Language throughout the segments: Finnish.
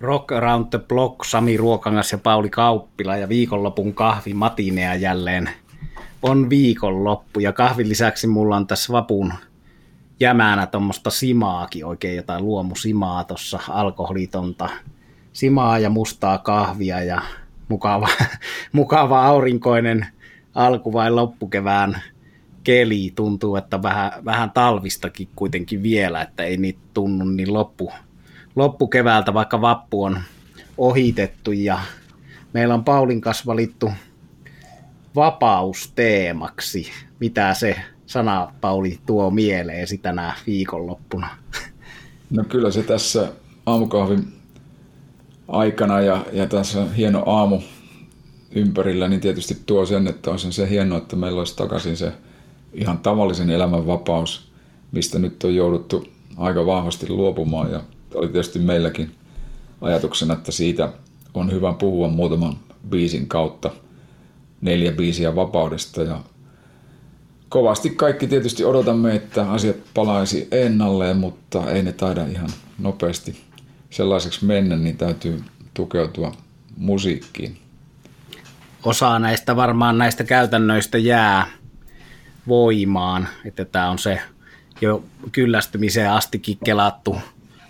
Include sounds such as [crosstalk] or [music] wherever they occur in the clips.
Rock Around the Block, Sami Ruokangas ja Pauli Kauppila ja viikonlopun kahvi Matinea jälleen on viikonloppu. Ja kahvin lisäksi mulla on tässä vapun jämänä tuommoista simaakin, oikein jotain luomusimaa tuossa, alkoholitonta simaa ja mustaa kahvia ja mukava, [laughs] mukava aurinkoinen alku vai loppukevään keli. Tuntuu, että vähän, vähän talvistakin kuitenkin vielä, että ei niitä tunnu niin loppu, loppukeväältä, vaikka vappu on ohitettu ja meillä on Paulin kanssa valittu vapausteemaksi. Mitä se sana, Pauli, tuo mieleesi tänä viikonloppuna? No kyllä se tässä aamukahvin aikana ja, ja tässä hieno aamu ympärillä, niin tietysti tuo sen, että on se hienoa, että meillä olisi takaisin se ihan tavallisen elämän vapaus, mistä nyt on jouduttu aika vahvasti luopumaan ja oli tietysti meilläkin ajatuksena, että siitä on hyvä puhua muutaman biisin kautta neljä biisiä vapaudesta ja kovasti kaikki tietysti odotamme, että asiat palaisi ennalleen, mutta ei ne taida ihan nopeasti sellaiseksi mennä, niin täytyy tukeutua musiikkiin. Osa näistä varmaan näistä käytännöistä jää voimaan, että tämä on se jo kyllästymiseen astikin kelattu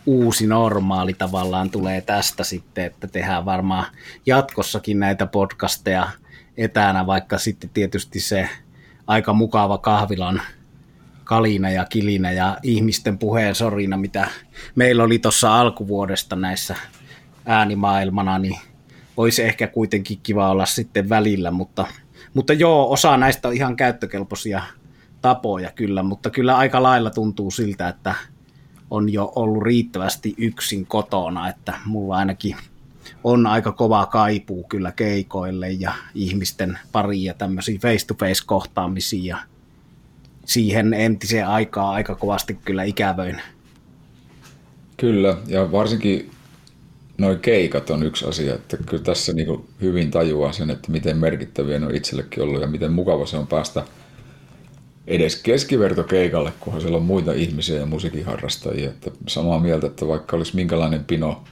uusi normaali tavallaan tulee tästä sitten, että tehdään varmaan jatkossakin näitä podcasteja etänä, vaikka sitten tietysti se aika mukava kahvilan kalina ja kilinä ja ihmisten puheen sorina, mitä meillä oli tuossa alkuvuodesta näissä äänimaailmana, niin olisi ehkä kuitenkin kiva olla sitten välillä, mutta, mutta joo, osa näistä on ihan käyttökelpoisia tapoja kyllä, mutta kyllä aika lailla tuntuu siltä, että on jo ollut riittävästi yksin kotona, että mulla ainakin on aika kova kaipuu kyllä keikoille ja ihmisten pariin ja tämmöisiin face-to-face kohtaamisiin ja siihen entiseen aikaa aika kovasti kyllä ikävöin. Kyllä, ja varsinkin noin keikat on yksi asia, että kyllä tässä niin hyvin tajuaa sen, että miten merkittäviä ne on itsellekin ollut ja miten mukava se on päästä edes keskivertokeikalle, kunhan siellä on muita ihmisiä ja musiikinharrastajia. Että samaa mieltä, että vaikka olisi minkälainen pino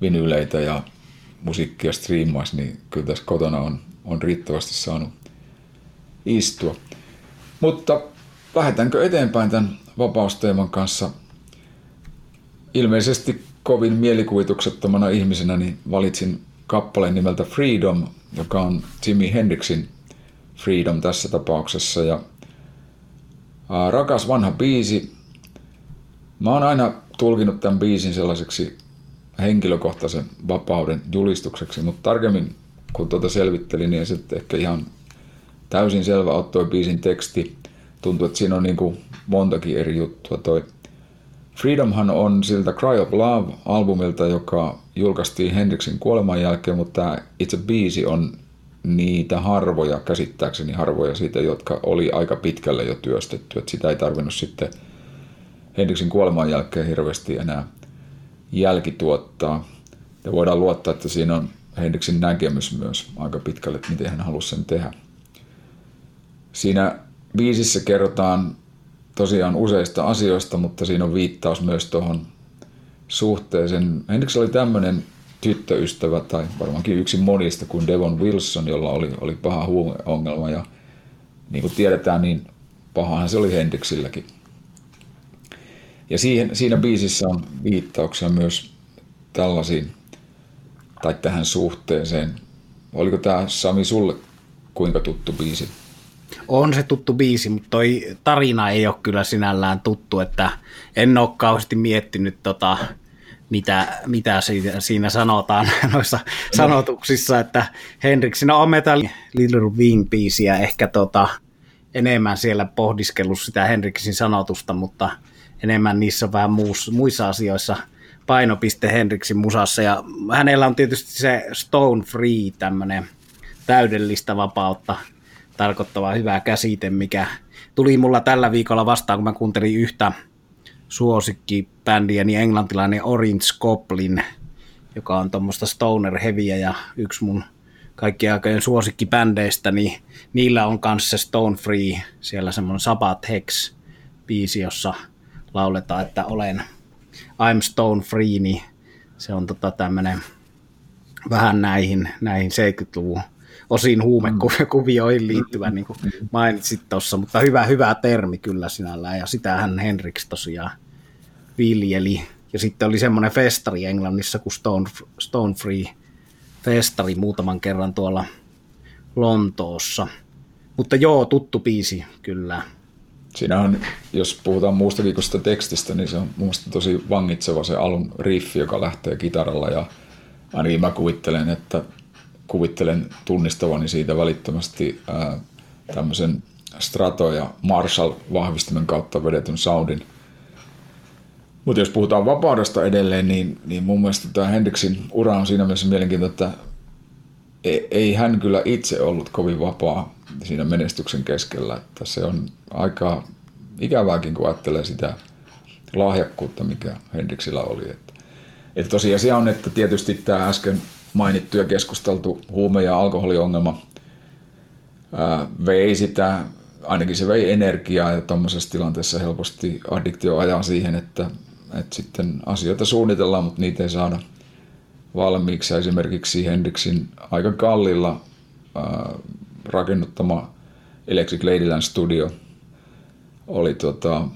vinyleitä ja musiikkia striimaisi, niin kyllä tässä kotona on, on riittävästi saanut istua. Mutta lähdetäänkö eteenpäin tämän vapausteeman kanssa? Ilmeisesti kovin mielikuvituksettomana ihmisenä niin valitsin kappaleen nimeltä Freedom, joka on Jimi Hendrixin Freedom tässä tapauksessa. Ja rakas vanha biisi. Mä oon aina tulkinut tämän biisin sellaiseksi henkilökohtaisen vapauden julistukseksi, mutta tarkemmin kun tuota selvittelin, niin sitten ehkä ihan täysin selvä on toi biisin teksti. Tuntuu, että siinä on niin kuin montakin eri juttua. Toi Freedomhan on siltä Cry of Love-albumilta, joka julkaistiin Hendrixin kuoleman jälkeen, mutta tämä itse biisi on niitä harvoja, käsittääkseni harvoja siitä, jotka oli aika pitkälle jo työstetty. Että sitä ei tarvinnut sitten Hendrixin kuoleman jälkeen hirveästi enää jälkituottaa. Ja voidaan luottaa, että siinä on Hendrixin näkemys myös aika pitkälle, että miten hän halusi sen tehdä. Siinä biisissä kerrotaan tosiaan useista asioista, mutta siinä on viittaus myös tuohon suhteeseen. Hendrix oli tämmöinen tyttöystävä, tai varmaankin yksi monista kuin Devon Wilson, jolla oli, oli paha huumeongelma, ja niin kuin tiedetään, niin pahahan se oli Hendrixilläkin. Ja siihen, siinä biisissä on viittauksia myös tällaisiin, tai tähän suhteeseen. Oliko tämä Sami sulle kuinka tuttu biisi? On se tuttu biisi, mutta toi tarina ei ole kyllä sinällään tuttu, että en ole kauheasti miettinyt tota, mitä, mitä siinä, siinä sanotaan [laughs] noissa no. sanotuksissa, että Henriksin on Metal Little Wing biisiä ehkä tota, enemmän siellä pohdiskellut sitä Henriksin sanotusta, mutta enemmän niissä vähän muus, muissa asioissa painopiste Henriksin musassa. Ja hänellä on tietysti se Stone Free, tämmöinen täydellistä vapautta tarkoittava hyvä käsite, mikä tuli mulla tällä viikolla vastaan, kun mä kuuntelin yhtä suosikkibändiä, niin englantilainen Orange Goblin, joka on tuommoista stoner heviä ja yksi mun kaikkien aikojen suosikkibändeistä, niin niillä on kanssa se Stone Free, siellä semmoinen Sabbath Hex biisi, jossa lauletaan, että olen I'm Stone Free, niin Se on tota tämmöinen vähän näihin, näihin 70-luvun osin huumekuvioihin liittyvä, niin kuin mainitsit tuossa, mutta hyvä, hyvä termi kyllä sinällään, ja sitähän Henriks tosiaan viljeli. Ja sitten oli semmoinen festari Englannissa kuin Stone, Stone Free festari muutaman kerran tuolla Lontoossa. Mutta joo, tuttu biisi kyllä. Siinä on, jos puhutaan muusta kuin tekstistä, niin se on mun tosi vangitseva se alun riffi, joka lähtee kitaralla ja ainakin mä kuvittelen, että kuvittelen tunnistavani siitä välittömästi ää, tämmöisen Strato ja Marshall-vahvistimen kautta vedetyn soundin. Mutta jos puhutaan vapaudesta edelleen, niin, niin mun mielestä tämä Hendrixin ura on siinä mielessä mielenkiintoinen, että ei, ei hän kyllä itse ollut kovin vapaa siinä menestyksen keskellä. Että se on aika ikävääkin, kun ajattelee sitä lahjakkuutta, mikä Hendrixillä oli. Että, että tosiasia on, että tietysti tämä äsken mainittu ja keskusteltu huume- ja alkoholiongelma ää, vei sitä, ainakin se vei energiaa ja tuommoisessa tilanteessa helposti addiktio ajaa siihen, että, että sitten asioita suunnitellaan, mutta niitä ei saada valmiiksi. Ja esimerkiksi Hendrixin aika kallilla ää, rakennuttama Electric Ladyland Studio oli tota,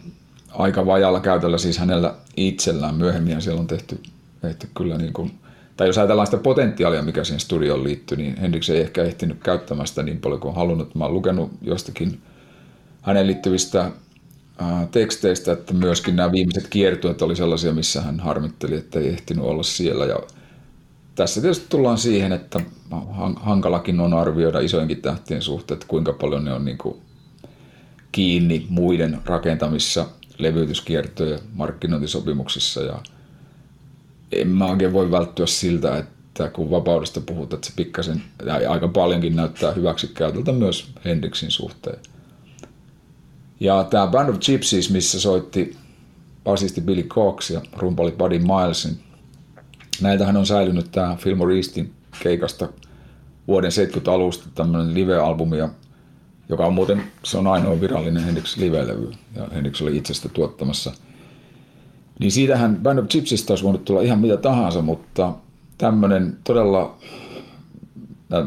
aika vajalla käytöllä siis hänellä itsellään myöhemmin ja siellä on tehty, tehty kyllä niin kuin, tai jos ajatellaan sitä potentiaalia, mikä siihen studioon liittyy, niin Hendrix ei ehkä ehtinyt käyttämään sitä niin paljon kuin halunnut. Mä oon lukenut jostakin hänen liittyvistä teksteistä, että myöskin nämä viimeiset kiertueet oli sellaisia, missä hän harmitteli, että ei ehtinyt olla siellä. Ja tässä tietysti tullaan siihen, että hankalakin on arvioida isoinkin tähtien suhteen, että kuinka paljon ne on niin kuin kiinni muiden rakentamissa levytyskiertoja markkinointisopimuksissa ja en mä oikein voi välttyä siltä, että kun vapaudesta puhutaan, että se pikkasen, aika paljonkin näyttää hyväksikäytöltä myös Hendrixin suhteen. Ja tämä Band of Gypsies, missä soitti basisti Billy Cox ja rumpali Buddy Milesin, näiltähän on säilynyt tämä Fillmore Eastin keikasta vuoden 70 alusta tämmöinen live-albumi, joka on muuten, se on ainoa virallinen Hendrix live-levy, ja Hendrix oli itsestä tuottamassa. Niin siitähän Band of Gypsistä olisi voinut tulla ihan mitä tahansa, mutta tämmöinen todella,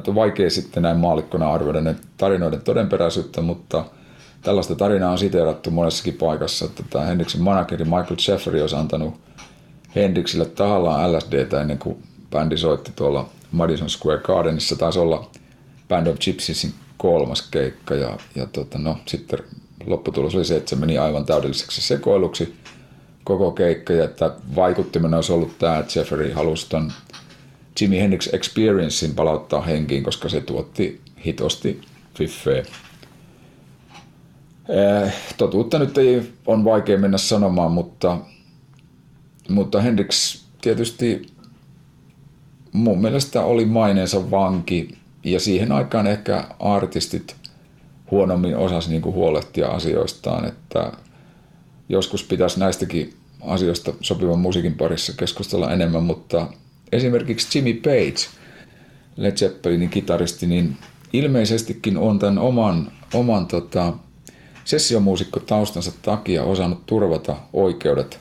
on vaikea sitten näin maalikkona arvioida ne tarinoiden todenperäisyyttä, mutta tällaista tarinaa on siteerattu monessakin paikassa, että tämä Hendrixin manageri Michael Jeffrey olisi antanut Hendrixille tahallaan LSDtä ennen kuin bändi soitti tuolla Madison Square Gardenissa. Taisi olla Band of Gypsiesin kolmas keikka ja, ja tota, no, sitten lopputulos oli se, että se meni aivan täydelliseksi sekoiluksi koko keikka ja että vaikuttimena olisi ollut tämä, että Jeffrey halusi ton Jimi Hendrix Experiencein palauttaa henkiin, koska se tuotti hitosti fiffeä. Eh, totuutta nyt ei on vaikea mennä sanomaan, mutta, mutta Hendrix tietysti mun mielestä oli maineensa vanki ja siihen aikaan ehkä artistit huonommin osasi niin kuin huolehtia asioistaan, että joskus pitäisi näistäkin asioista sopivan musiikin parissa keskustella enemmän, mutta esimerkiksi Jimmy Page, Led Zeppelinin kitaristi, niin ilmeisestikin on tämän oman, oman tota, sessiomuusikko taustansa takia osannut turvata oikeudet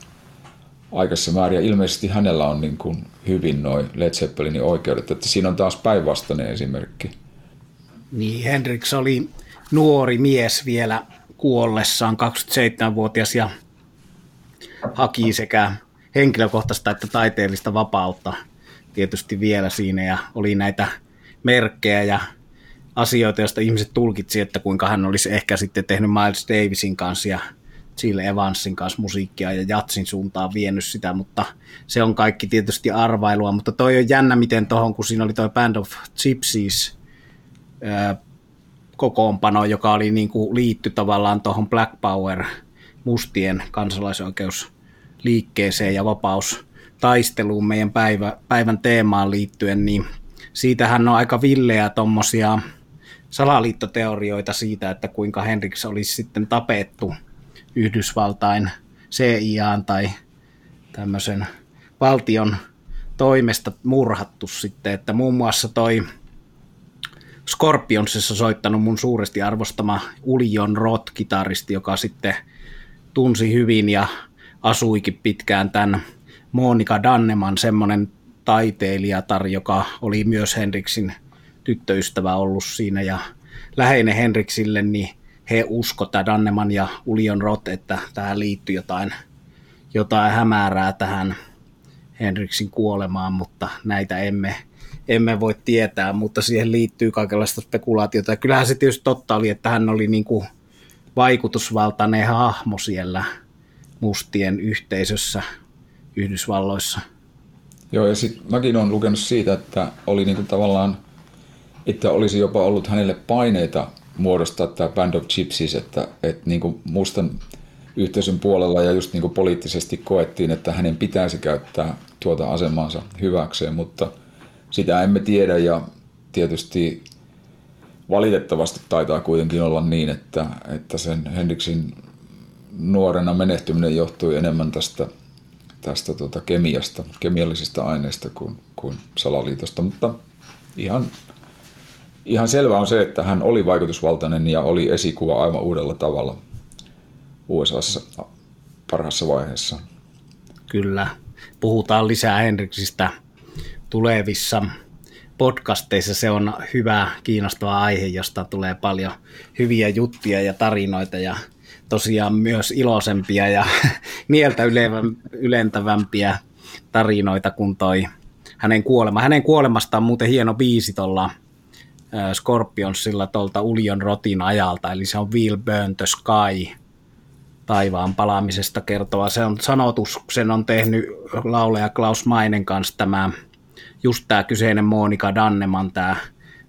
aikaisessa määrin. Ja ilmeisesti hänellä on niin kuin hyvin noin Led Zeppelinin oikeudet, että siinä on taas päinvastainen esimerkki. Niin, Hendrix oli nuori mies vielä kuollessaan, 27-vuotias ja haki sekä henkilökohtaista että taiteellista vapautta tietysti vielä siinä ja oli näitä merkkejä ja asioita, joista ihmiset tulkitsi, että kuinka hän olisi ehkä sitten tehnyt Miles Davisin kanssa ja Jill Evansin kanssa musiikkia ja jatsin suuntaan vienyt sitä, mutta se on kaikki tietysti arvailua, mutta toi on jännä, miten tuohon, kun siinä oli toi Band of Gypsies kokoonpano, joka oli niin kuin liitty tavallaan tuohon Black Power mustien kansalaisoikeusliikkeeseen ja vapaustaisteluun meidän päivä, päivän teemaan liittyen, niin siitähän on aika villeä tuommoisia salaliittoteorioita siitä, että kuinka Hendrix olisi sitten tapettu Yhdysvaltain CIAan tai tämmöisen valtion toimesta murhattu sitten, että muun muassa toi Scorpionsissa soittanut mun suuresti arvostama Uljon Roth-kitaristi, joka sitten tunsi hyvin ja asuikin pitkään tämän Monika Danneman, semmoinen taiteilijatar, joka oli myös Henriksin tyttöystävä ollut siinä ja läheinen Henriksille, niin he usko tämä Danneman ja Ulion Rot, että tähän liittyy jotain, jotain hämärää tähän Henriksin kuolemaan, mutta näitä emme, emme voi tietää, mutta siihen liittyy kaikenlaista spekulaatiota. Ja kyllähän se tietysti totta oli, että hän oli niin kuin vaikutusvaltainen hahmo siellä mustien yhteisössä Yhdysvalloissa. Joo, ja sitten mäkin olen lukenut siitä, että oli niinku tavallaan, että olisi jopa ollut hänelle paineita muodostaa tämä Band of Gypsies, että, että niinku mustan yhteisön puolella ja just niinku poliittisesti koettiin, että hänen pitäisi käyttää tuota asemansa hyväkseen, mutta sitä emme tiedä ja tietysti valitettavasti taitaa kuitenkin olla niin, että, että sen Hendriksin nuorena menehtyminen johtui enemmän tästä, tästä tuota kemiasta, kemiallisista aineista kuin, kuin salaliitosta, mutta ihan, ihan selvä on se, että hän oli vaikutusvaltainen ja oli esikuva aivan uudella tavalla USAssa parhaassa vaiheessa. Kyllä. Puhutaan lisää Henriksistä tulevissa podcasteissa. Se on hyvä, kiinnostava aihe, josta tulee paljon hyviä juttuja ja tarinoita ja tosiaan myös iloisempia ja [laughs] mieltä ylentävämpiä tarinoita kuin toi hänen kuolema. Hänen kuolemastaan muuten hieno biisi tuolla Scorpionsilla tuolta Ulion Rotin ajalta, eli se on Will Burn the Sky, taivaan palaamisesta kertova. Se on sanotus, sen on tehnyt lauleja Klaus Mainen kanssa tämä, just tämä kyseinen Monika Danneman, tämä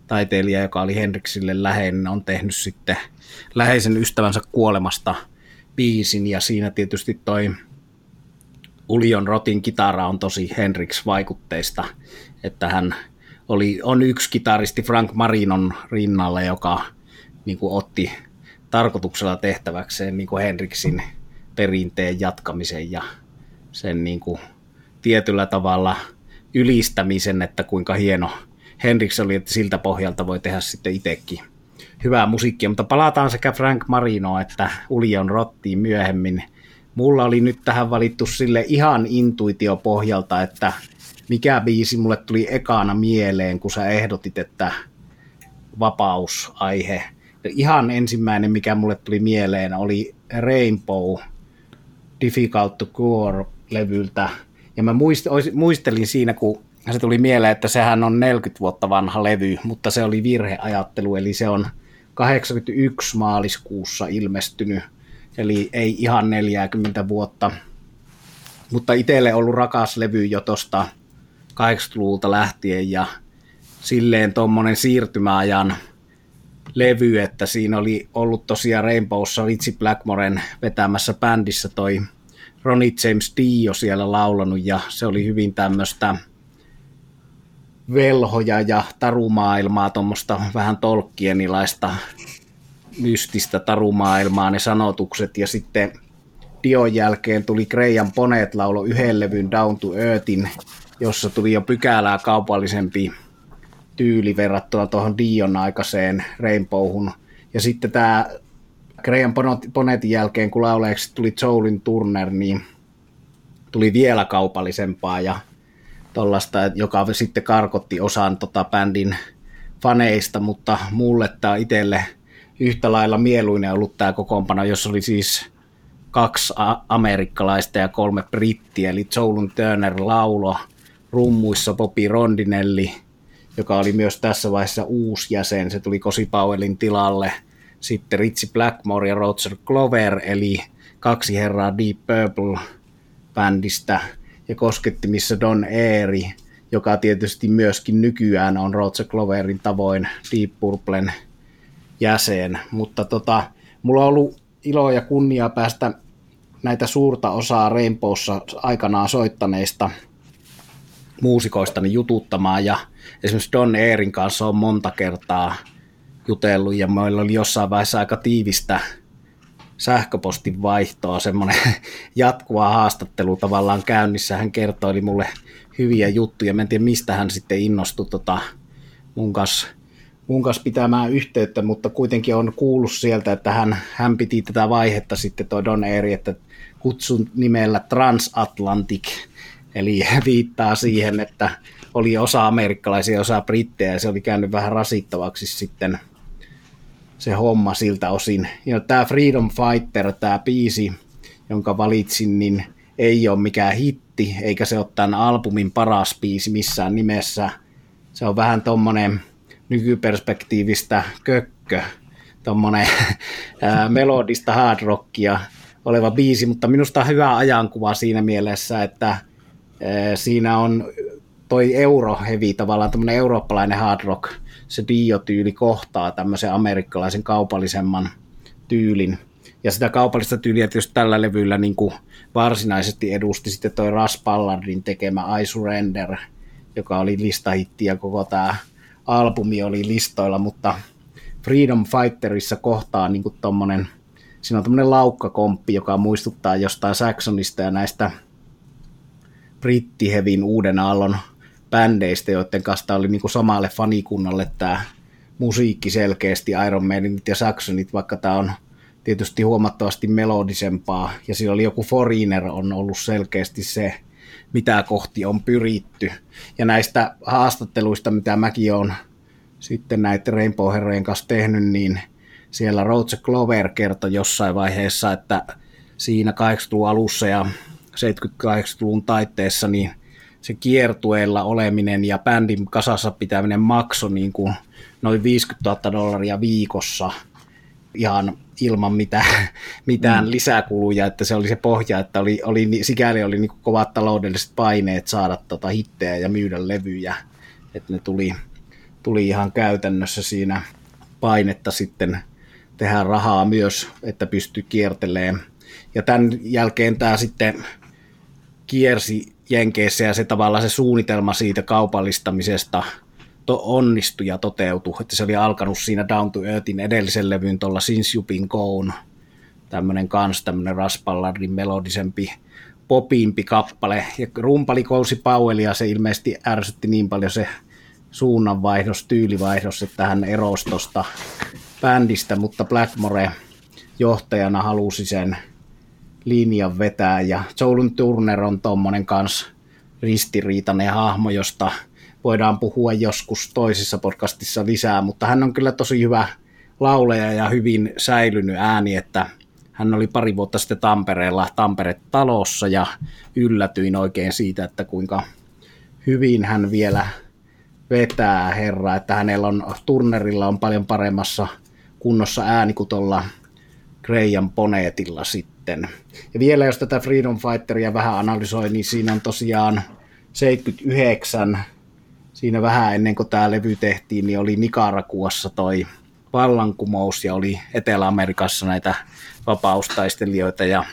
taiteilija, joka oli Henriksille läheinen, on tehnyt sitten läheisen ystävänsä kuolemasta biisin, ja siinä tietysti toi Ulion Rotin kitara on tosi Henriks-vaikutteista, että hän oli, on yksi kitaristi Frank Marinon rinnalla, joka niin kuin, otti tarkoituksella tehtäväkseen niin kuin Henriksin perinteen jatkamisen ja sen niin kuin, tietyllä tavalla ylistämisen, että kuinka hieno Henriks oli, että siltä pohjalta voi tehdä sitten itsekin hyvää musiikkia, mutta palataan sekä Frank Marino että Ulion Rottiin myöhemmin. Mulla oli nyt tähän valittu sille ihan intuitiopohjalta, että mikä biisi mulle tuli ekana mieleen, kun sä ehdotit, että vapausaihe. Ihan ensimmäinen, mikä mulle tuli mieleen, oli Rainbow Difficult to Cure-levyltä. Ja mä muistelin siinä, kun se tuli mieleen, että sehän on 40 vuotta vanha levy, mutta se oli virheajattelu, eli se on 81 maaliskuussa ilmestynyt, eli ei ihan 40 vuotta. Mutta itselle ollut rakas levy jo tuosta 80-luvulta lähtien ja silleen tuommoinen siirtymäajan levy, että siinä oli ollut tosiaan Rainbowssa Ritchie Blackmoren vetämässä bändissä toi Ronnie James Dio siellä laulanut ja se oli hyvin tämmöistä velhoja ja tarumaailmaa, tuommoista vähän tolkkienilaista mystistä tarumaailmaa ne sanotukset. Ja sitten Dion jälkeen tuli Graham Ponet laulo yhden levyn Down to Earthin, jossa tuli jo pykälää kaupallisempi tyyli verrattuna tuohon Dion aikaiseen Rainbowhun. Ja sitten tämä Graham Ponetin jälkeen, kun lauleeksi tuli Joelin Turner, niin tuli vielä kaupallisempaa ja tollasta, joka sitten karkotti osan tota bändin faneista, mutta mulle tämä itselle yhtä lailla mieluinen ollut tämä kokoonpano, jossa oli siis kaksi amerikkalaista ja kolme brittiä, eli Joulun Turner laulo, rummuissa Bobby Rondinelli, joka oli myös tässä vaiheessa uusi jäsen, se tuli Cosi Powellin tilalle, sitten Ritsi Blackmore ja Roger Glover, eli kaksi herraa Deep Purple bändistä, ja koskettimissa Don Eeri, joka tietysti myöskin nykyään on Roger Gloverin tavoin Deep Purplen jäsen, mutta tota, mulla on ollut ilo ja kunnia päästä näitä suurta osaa Rainbowssa aikanaan soittaneista muusikoistani jututtamaan ja esimerkiksi Don Eerin kanssa on monta kertaa jutellut ja meillä oli jossain vaiheessa aika tiivistä sähköpostin vaihtoa, semmoinen [laughs] jatkuva haastattelu tavallaan käynnissä. Hän kertoi mulle hyviä juttuja. Mä en tiedä, mistä hän sitten innostui tota mun kanssa mun kanssa pitämään yhteyttä, mutta kuitenkin on kuullut sieltä, että hän, hän piti tätä vaihetta sitten toi Don Eri, että kutsun nimellä Transatlantic Eli [laughs] viittaa siihen, että oli osa amerikkalaisia osa brittejä ja se oli käynyt vähän rasittavaksi sitten se homma siltä osin. Ja tämä Freedom Fighter, tämä biisi, jonka valitsin, niin ei ole mikään hitti, eikä se ole tämän albumin paras biisi missään nimessä. Se on vähän tommonen nykyperspektiivistä kökkö, tommonen [laughs] melodista hard rockia oleva biisi, mutta minusta on hyvä ajankuva siinä mielessä, että siinä on toi eurohevi, tavallaan tämmöinen eurooppalainen hard rock, se Dio-tyyli kohtaa tämmöisen amerikkalaisen kaupallisemman tyylin. Ja sitä kaupallista tyyliä tietysti tällä levyllä niin kuin varsinaisesti edusti sitten toi Russ Ballardin tekemä I Surrender, joka oli listahitti ja koko tämä albumi oli listoilla, mutta Freedom Fighterissa kohtaa niin kuin tommonen, siinä on tämmöinen laukkakomppi, joka muistuttaa jostain Saxonista ja näistä brittihevin uuden aallon bändeistä, joiden kanssa oli niin samalle fanikunnalle tämä musiikki selkeästi, Iron Maidenit ja Saxonit, vaikka tämä on tietysti huomattavasti melodisempaa, ja siinä oli joku Foreigner on ollut selkeästi se, mitä kohti on pyritty. Ja näistä haastatteluista, mitä mäkin olen sitten näiden Rainbow Herrojen kanssa tehnyt, niin siellä Roger Clover kertoi jossain vaiheessa, että siinä 80-luvun alussa ja 70-80-luvun taitteessa niin se kiertueella oleminen ja bändin kasassa pitäminen maksoi niin kuin noin 50 000 dollaria viikossa ihan ilman mitään, [laughs] mitään mm. lisäkuluja, että se oli se pohja, että oli, oli, sikäli oli niin kovat taloudelliset paineet saada tota hittejä ja myydä levyjä, että ne tuli, tuli ihan käytännössä siinä painetta sitten tehdä rahaa myös, että pystyy kiertelemään. Ja tämän jälkeen tämä sitten kiersi Jenkeissä ja se tavallaan se suunnitelma siitä kaupallistamisesta to, onnistui ja toteutui. Että se oli alkanut siinä Down to Earthin edellisen levyn tuolla Since You Been Gone, tämmöinen kans tämmöinen Raspallardin melodisempi popimpi kappale. Ja rumpali Kousi Powellia se ilmeisesti ärsytti niin paljon se suunnanvaihdos, tyylivaihdos, että hän erosi tuosta bändistä, mutta Blackmore johtajana halusi sen linjan vetää ja Joulun Turner on tuommoinen kans ristiriitainen hahmo, josta voidaan puhua joskus toisessa podcastissa lisää, mutta hän on kyllä tosi hyvä lauleja ja hyvin säilynyt ääni, että hän oli pari vuotta sitten Tampereella Tampere-talossa ja yllätyin oikein siitä, että kuinka hyvin hän vielä vetää herra, että hänellä on, Turnerilla on paljon paremmassa kunnossa ääni kuin tuolla Graham Ponetilla sitten. Ja vielä jos tätä Freedom Fighteria vähän analysoi, niin siinä on tosiaan 79, siinä vähän ennen kuin tämä levy tehtiin, niin oli Nicaraguassa toi vallankumous ja oli Etelä-Amerikassa näitä vapaustaistelijoita ja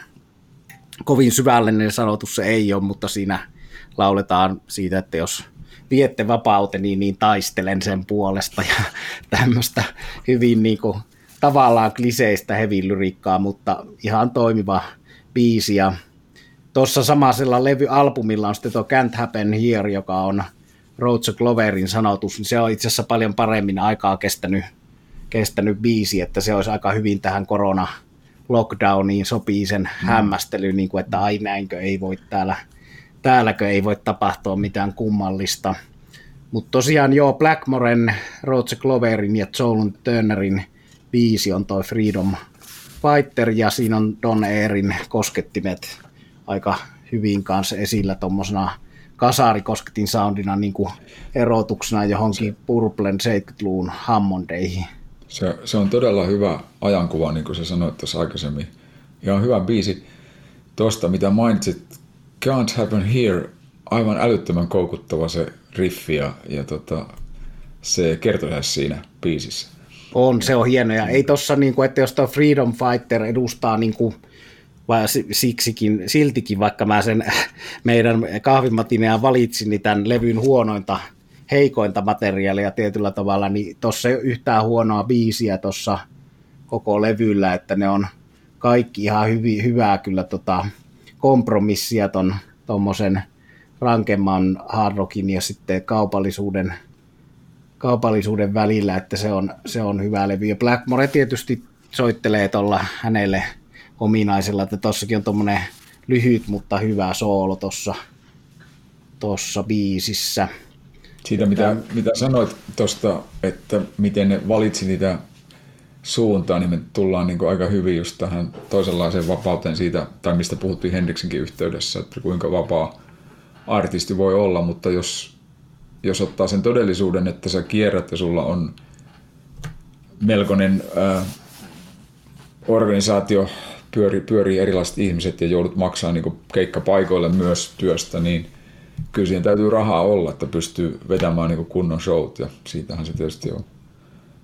kovin syvällinen sanotus se ei ole, mutta siinä lauletaan siitä, että jos viette vapauteni, niin taistelen sen puolesta ja [laughs] tämmöistä hyvin niin kuin tavallaan kliseistä heavy mutta ihan toimiva biisi. Ja tuossa samaisella levyalbumilla on sitten tuo Can't Happen Here, joka on Roger Gloverin sanotus, niin se on itse asiassa paljon paremmin aikaa kestänyt, kestänyt biisi, että se olisi aika hyvin tähän korona lockdowniin sopii sen mm. hämmästely, niin kuin, että ai näinkö ei voi täällä, täälläkö ei voi tapahtua mitään kummallista. Mutta tosiaan joo, Blackmoren, Roger Gloverin ja Joel Turnerin biisi on toi Freedom Fighter ja siinä on Don Airin koskettimet aika hyvin kanssa esillä tuommoisena kasarikosketin soundina niin kuin erotuksena johonkin Purplen 70-luvun Hammondeihin. Se, se on todella hyvä ajankuva, niin kuin sä sanoit tuossa aikaisemmin. Ja on hyvä biisi tuosta, mitä mainitsit. Can't Happen Here, aivan älyttömän koukuttava se riffi ja, ja tota, se kertoja siinä biisissä. On, se on hieno. Ja ei tossa, niin kuin, että jos tuo Freedom Fighter edustaa niin kuin, vai siksikin, siltikin, vaikka mä sen [laughs] meidän kahvimatinea valitsin, niin tämän levyn huonointa, heikointa materiaalia tietyllä tavalla, niin tuossa ei ole yhtään huonoa biisiä tuossa koko levyllä, että ne on kaikki ihan hyvi, hyvää kyllä tota, kompromissia tuommoisen rankemman hard rockin ja sitten kaupallisuuden – kaupallisuuden välillä, että se on, se on hyvä levy. Ja Blackmore tietysti soittelee tuolla hänelle ominaisella, että tossakin on tuommoinen lyhyt, mutta hyvä soolo tuossa tuossa biisissä. Siitä, mitä, mitä sanoit tuosta, että miten ne valitsi niitä suuntaa, niin me tullaan niin aika hyvin just tähän toisenlaiseen vapauteen siitä, tai mistä puhuttiin Hendriksenkin yhteydessä, että kuinka vapaa artisti voi olla, mutta jos, jos ottaa sen todellisuuden, että sä kierrät ja sulla on melkoinen ää, organisaatio, pyörii, pyörii erilaiset ihmiset ja joudut maksaa niin keikkapaikoille myös työstä, niin kyllä siihen täytyy rahaa olla, että pystyy vetämään niin kunnon showt ja siitähän se tietysti on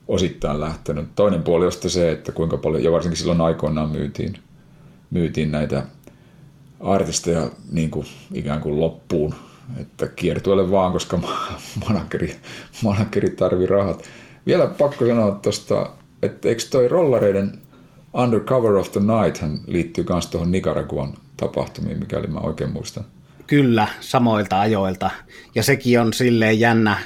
osittain lähtenyt. Toinen puoli on se, että kuinka paljon, ja varsinkin silloin aikoinaan myytiin, myytiin näitä artisteja niin kuin ikään kuin loppuun, että kiertueelle vaan, koska manageri, manageri tarvii rahat. Vielä pakko sanoa tuosta, että eikö toi rollareiden Undercover of the Night hän liittyy myös tuohon Nicaraguan tapahtumiin, mikäli mä oikein muistan. Kyllä, samoilta ajoilta. Ja sekin on silleen jännä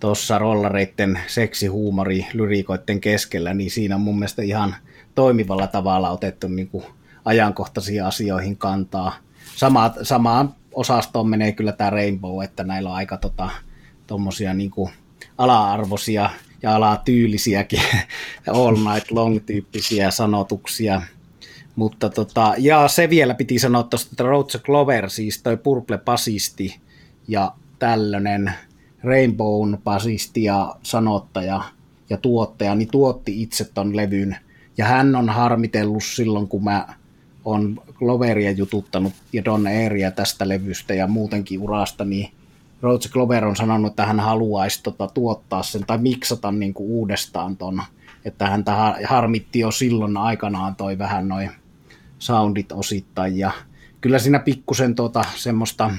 tuossa rollareiden seksihuumori lyriikoiden keskellä, niin siinä on mun mielestä ihan toimivalla tavalla otettu niin kuin ajankohtaisiin asioihin kantaa. Sama, samaan osastoon menee kyllä tämä Rainbow, että näillä on aika tota, tommosia niin kuin ala-arvoisia ja alatyylisiäkin [laughs] all night long tyyppisiä sanotuksia. Mutta tota, ja se vielä piti sanoa tuosta, että Roger Glover, siis toi Purple basisti ja tällöinen Rainbown basisti ja sanottaja ja tuottaja, niin tuotti itse ton levyn. Ja hän on harmitellut silloin, kun mä on Gloveria jututtanut ja Don Airia tästä levystä ja muutenkin urasta, niin Roger Glover on sanonut, että hän haluaisi tota, tuottaa sen tai miksata niin kuin uudestaan ton, että häntä harmitti jo silloin aikanaan toi vähän noin soundit osittain ja kyllä siinä pikkusen tota, semmoista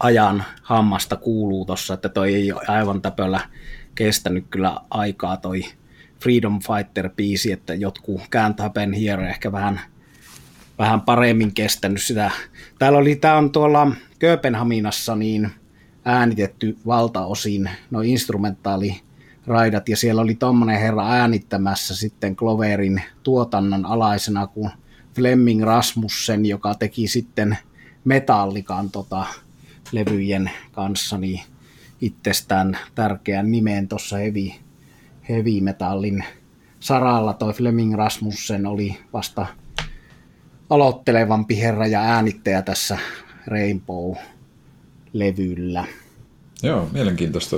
ajan hammasta kuuluu tuossa, että toi ei ole aivan täpöllä kestänyt kyllä aikaa toi Freedom Fighter-biisi, että jotkut kääntää Ben Here ehkä vähän, vähän paremmin kestänyt sitä. Täällä oli, tää on tuolla Kööpenhaminassa niin äänitetty valtaosin no instrumentaali raidat, ja siellä oli tommonen herra äänittämässä sitten Cloverin tuotannon alaisena kuin Flemming Rasmussen, joka teki sitten metallikan tota, levyjen kanssa niin itsestään tärkeän nimeen tuossa heavy, heavy metallin saralla. Toi Fleming Rasmussen oli vasta aloittelevampi herra ja äänittäjä tässä Rainbow-levyllä. Joo, mielenkiintoista.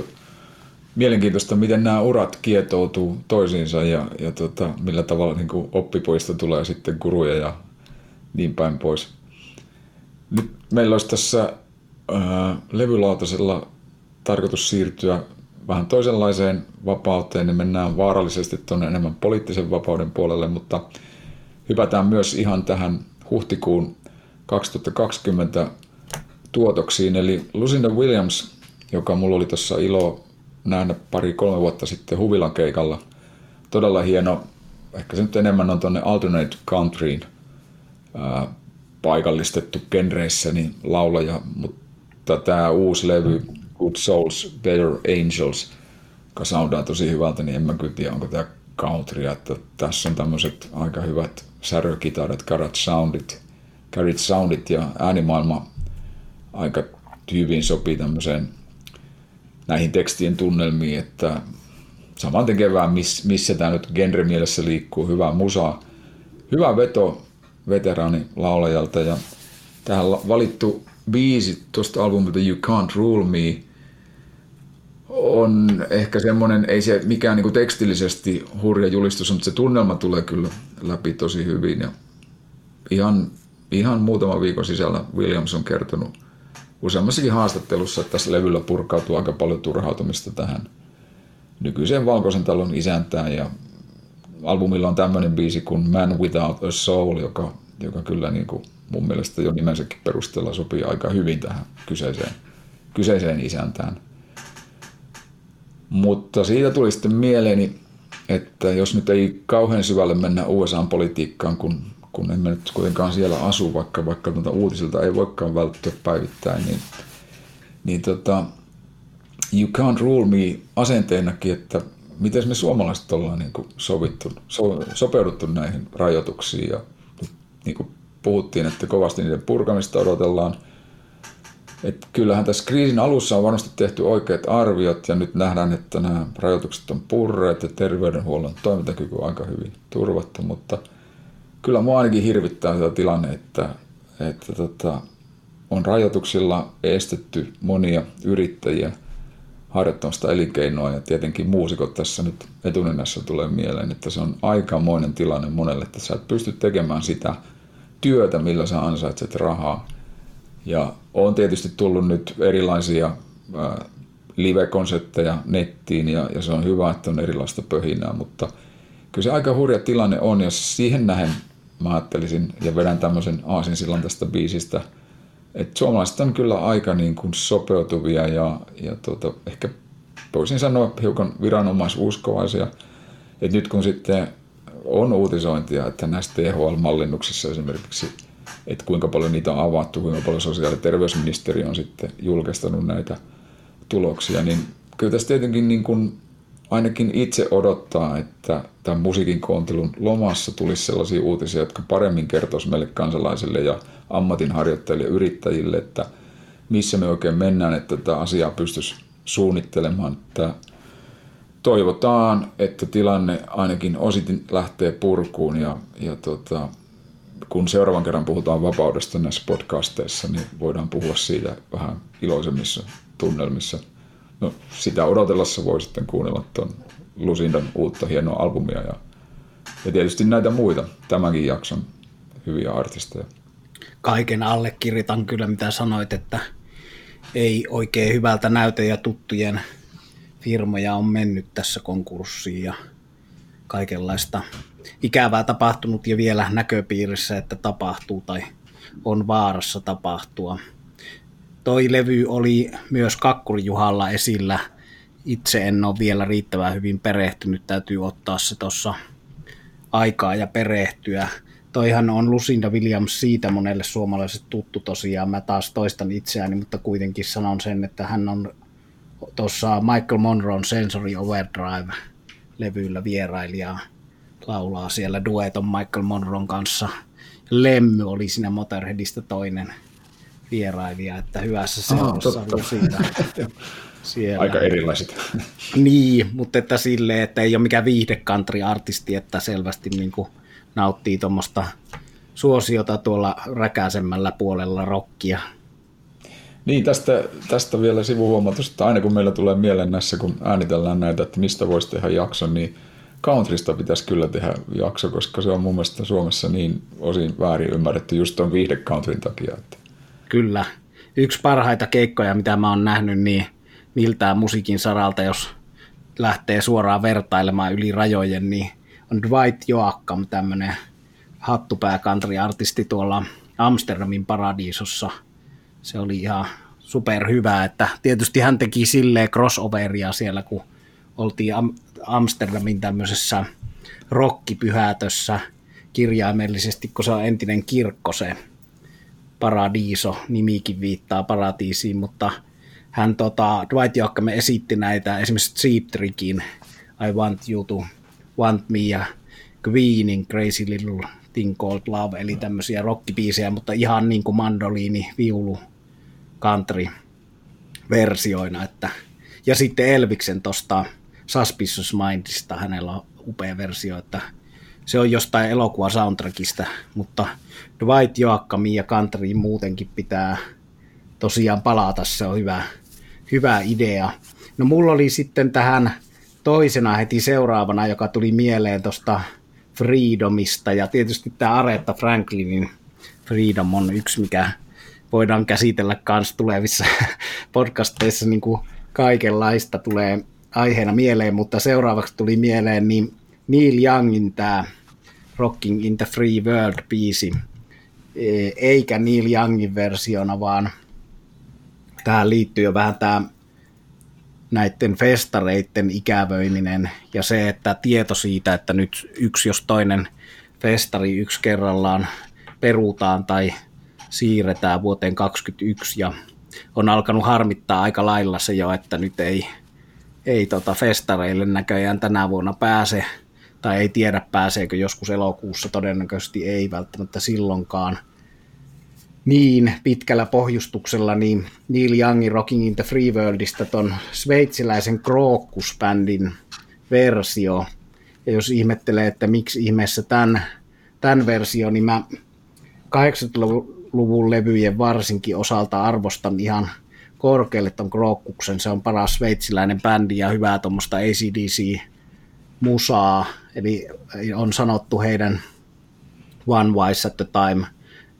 Mielenkiintoista, miten nämä urat kietoutuu toisiinsa ja, ja tota, millä tavalla niin oppipoista tulee sitten kuruja ja niin päin pois. Nyt meillä olisi tässä levylautasella tarkoitus siirtyä vähän toisenlaiseen vapauteen, niin mennään vaarallisesti tuonne enemmän poliittisen vapauden puolelle, mutta hypätään myös ihan tähän huhtikuun 2020 tuotoksiin. Eli Lucinda Williams, joka mulla oli tuossa ilo nähdä pari-kolme vuotta sitten Huvilan keikalla. Todella hieno, ehkä se nyt enemmän on tuonne Alternate Countryin paikallistettu genreissä niin laulaja, mutta tämä uusi levy Good Souls, Better Angels, joka soundaa tosi hyvältä, niin en mä kyllä tiedä, onko tämä country, että tässä on tämmöiset aika hyvät särökitarat, garage soundit, garage soundit ja äänimaailma aika hyvin sopii tämmöiseen näihin tekstien tunnelmiin, että saman tekevää, miss, missä tämä nyt genremielessä liikkuu, hyvä musa, hyvä veto veteraani laulajalta ja tähän valittu biisi tuosta albumilta You Can't Rule Me on ehkä semmoinen, ei se mikään niin tekstillisesti hurja julistus, mutta se tunnelma tulee kyllä läpi tosi hyvin. Ja ihan, ihan muutama viikon sisällä Williams on kertonut useammassakin haastattelussa, että tässä levyllä purkautuu aika paljon turhautumista tähän nykyiseen Valkoisen talon isäntään. Ja albumilla on tämmöinen biisi kuin Man Without a Soul, joka, joka kyllä niin kuin mun mielestä jo nimensäkin perusteella sopii aika hyvin tähän kyseiseen, kyseiseen isäntään. Mutta siitä tuli sitten mieleeni, että jos nyt ei kauhean syvälle mennä USA-politiikkaan, kun, kun emme nyt kuitenkaan siellä asu, vaikka, vaikka tuota uutisilta ei voikaan välttyä päivittäin, niin, niin tota, you can't rule me asenteenakin, että miten me suomalaiset ollaan niin kuin sovittu, so, sopeuduttu näihin rajoituksiin ja niin kuin puhuttiin, että kovasti niiden purkamista odotellaan. Et kyllähän tässä kriisin alussa on varmasti tehty oikeat arviot ja nyt nähdään, että nämä rajoitukset on purreet ja terveydenhuollon toimintakyky on aika hyvin turvattu, mutta kyllä mua ainakin hirvittää sitä tilanne, että, että tota, on rajoituksilla estetty monia yrittäjiä harjoittamasta elinkeinoa ja tietenkin muusikot tässä nyt etunenässä tulee mieleen, että se on aikamoinen tilanne monelle, että sä et pysty tekemään sitä työtä, millä sä ansaitset rahaa. Ja on tietysti tullut nyt erilaisia live-konsepteja nettiin ja, ja se on hyvä, että on erilaista pöhinää, mutta kyllä se aika hurja tilanne on ja siihen nähen mä ajattelisin ja vedän tämmöisen aasin sillan tästä biisistä – et suomalaiset on kyllä aika niin kuin sopeutuvia ja, ja tuota, ehkä voisin sanoa hiukan viranomaisuskovaisia. Et nyt kun sitten on uutisointia, että näistä THL-mallinnuksissa esimerkiksi, että kuinka paljon niitä on avattu, kuinka paljon sosiaali- ja terveysministeriö on sitten julkistanut näitä tuloksia, niin kyllä tässä tietenkin niin kuin ainakin itse odottaa, että tämän musiikin koontelun lomassa tulisi sellaisia uutisia, jotka paremmin kertoisi meille kansalaisille ja ammatinharjoittajille ja yrittäjille, että missä me oikein mennään, että tätä asiaa pystyisi suunnittelemaan. Että toivotaan, että tilanne ainakin ositin lähtee purkuun ja, ja tota, kun seuraavan kerran puhutaan vapaudesta näissä podcasteissa, niin voidaan puhua siitä vähän iloisemmissa tunnelmissa – no, sitä odotellessa voi sitten kuunnella tuon Lucindan uutta hienoa albumia ja, ja tietysti näitä muita tämänkin jakson hyviä artisteja. Kaiken allekirjoitan kyllä mitä sanoit, että ei oikein hyvältä näytä ja tuttujen firmoja on mennyt tässä konkurssiin ja kaikenlaista ikävää tapahtunut ja vielä näköpiirissä, että tapahtuu tai on vaarassa tapahtua toi levy oli myös Kakkurijuhalla esillä. Itse en ole vielä riittävän hyvin perehtynyt, täytyy ottaa se tuossa aikaa ja perehtyä. Toihan on Lucinda Williams siitä monelle suomalaiset tuttu tosiaan. Mä taas toistan itseäni, mutta kuitenkin sanon sen, että hän on tuossa Michael Monroon Sensory Overdrive-levyllä vierailija laulaa siellä dueton Michael Monroon kanssa. Lemmy oli siinä Motorheadista toinen vierailija, että hyvässä seurassa oh, siitä. [laughs] Siellä. Aika erilaiset. [laughs] Niin, mutta että silleen, että ei ole mikään viihdekantri-artisti, että selvästi niin kuin nauttii tuommoista suosiota tuolla räkäisemmällä puolella rockia. Niin, tästä, tästä vielä sivuhuomautus, että aina kun meillä tulee mieleen näissä, kun äänitellään näitä, että mistä voisi tehdä jakson, niin countrysta pitäisi kyllä tehdä jakso, koska se on mun mielestä Suomessa niin osin väärin ymmärretty just tuon viihdecountryn takia. Että Kyllä. Yksi parhaita keikkoja, mitä mä oon nähnyt, niin miltään musiikin saralta, jos lähtee suoraan vertailemaan yli rajojen, niin on Dwight Joacham, tämmöinen hattupääkantri-artisti tuolla Amsterdamin paradiisossa. Se oli ihan super hyvä, että tietysti hän teki silleen crossoveria siellä, kun oltiin Amsterdamin tämmöisessä rokkipyhätössä kirjaimellisesti, kun se on entinen kirkko se Paradiso, nimikin viittaa paratiisiin, mutta hän tota, Dwight Joachim esitti näitä, esimerkiksi Cheap Trickin I Want You to Want Me ja Queenin Crazy Little Thing Called Love, eli tämmöisiä rockibiisejä, mutta ihan niin kuin mandoliini, viulu, country versioina. Että, ja sitten Elviksen tuosta Suspicious Mindista, hänellä on upea versio, että se on jostain elokuva soundtrackista, mutta Dwight Joakkami ja Country muutenkin pitää tosiaan palata, se on hyvä, hyvä idea. No mulla oli sitten tähän toisena heti seuraavana, joka tuli mieleen tuosta Freedomista, ja tietysti tämä Aretha Franklinin Freedom on yksi, mikä voidaan käsitellä myös tulevissa [laughs] podcasteissa, niin kuin kaikenlaista tulee aiheena mieleen, mutta seuraavaksi tuli mieleen niin Neil Youngin tämä Rocking in the Free World biisi, e, eikä Neil Youngin versiona, vaan tähän liittyy jo vähän tämä näiden festareiden ikävöiminen ja se, että tieto siitä, että nyt yksi jos toinen festari yksi kerrallaan peruutaan tai siirretään vuoteen 2021 ja on alkanut harmittaa aika lailla se jo, että nyt ei, ei tota festareille näköjään tänä vuonna pääse tai ei tiedä pääseekö joskus elokuussa, todennäköisesti ei välttämättä silloinkaan. niin pitkällä pohjustuksella niin Neil Youngin Rocking in the Free Worldista ton sveitsiläisen Crocus-bändin versio. Ja jos ihmettelee, että miksi ihmeessä tämän, tämän versio, niin mä 80-luvun levyjen varsinkin osalta arvostan ihan korkealle ton Crocuksen. Se on paras sveitsiläinen bändi ja hyvää tuommoista ACDC-musaa. Eli on sanottu heidän One Wise at the Time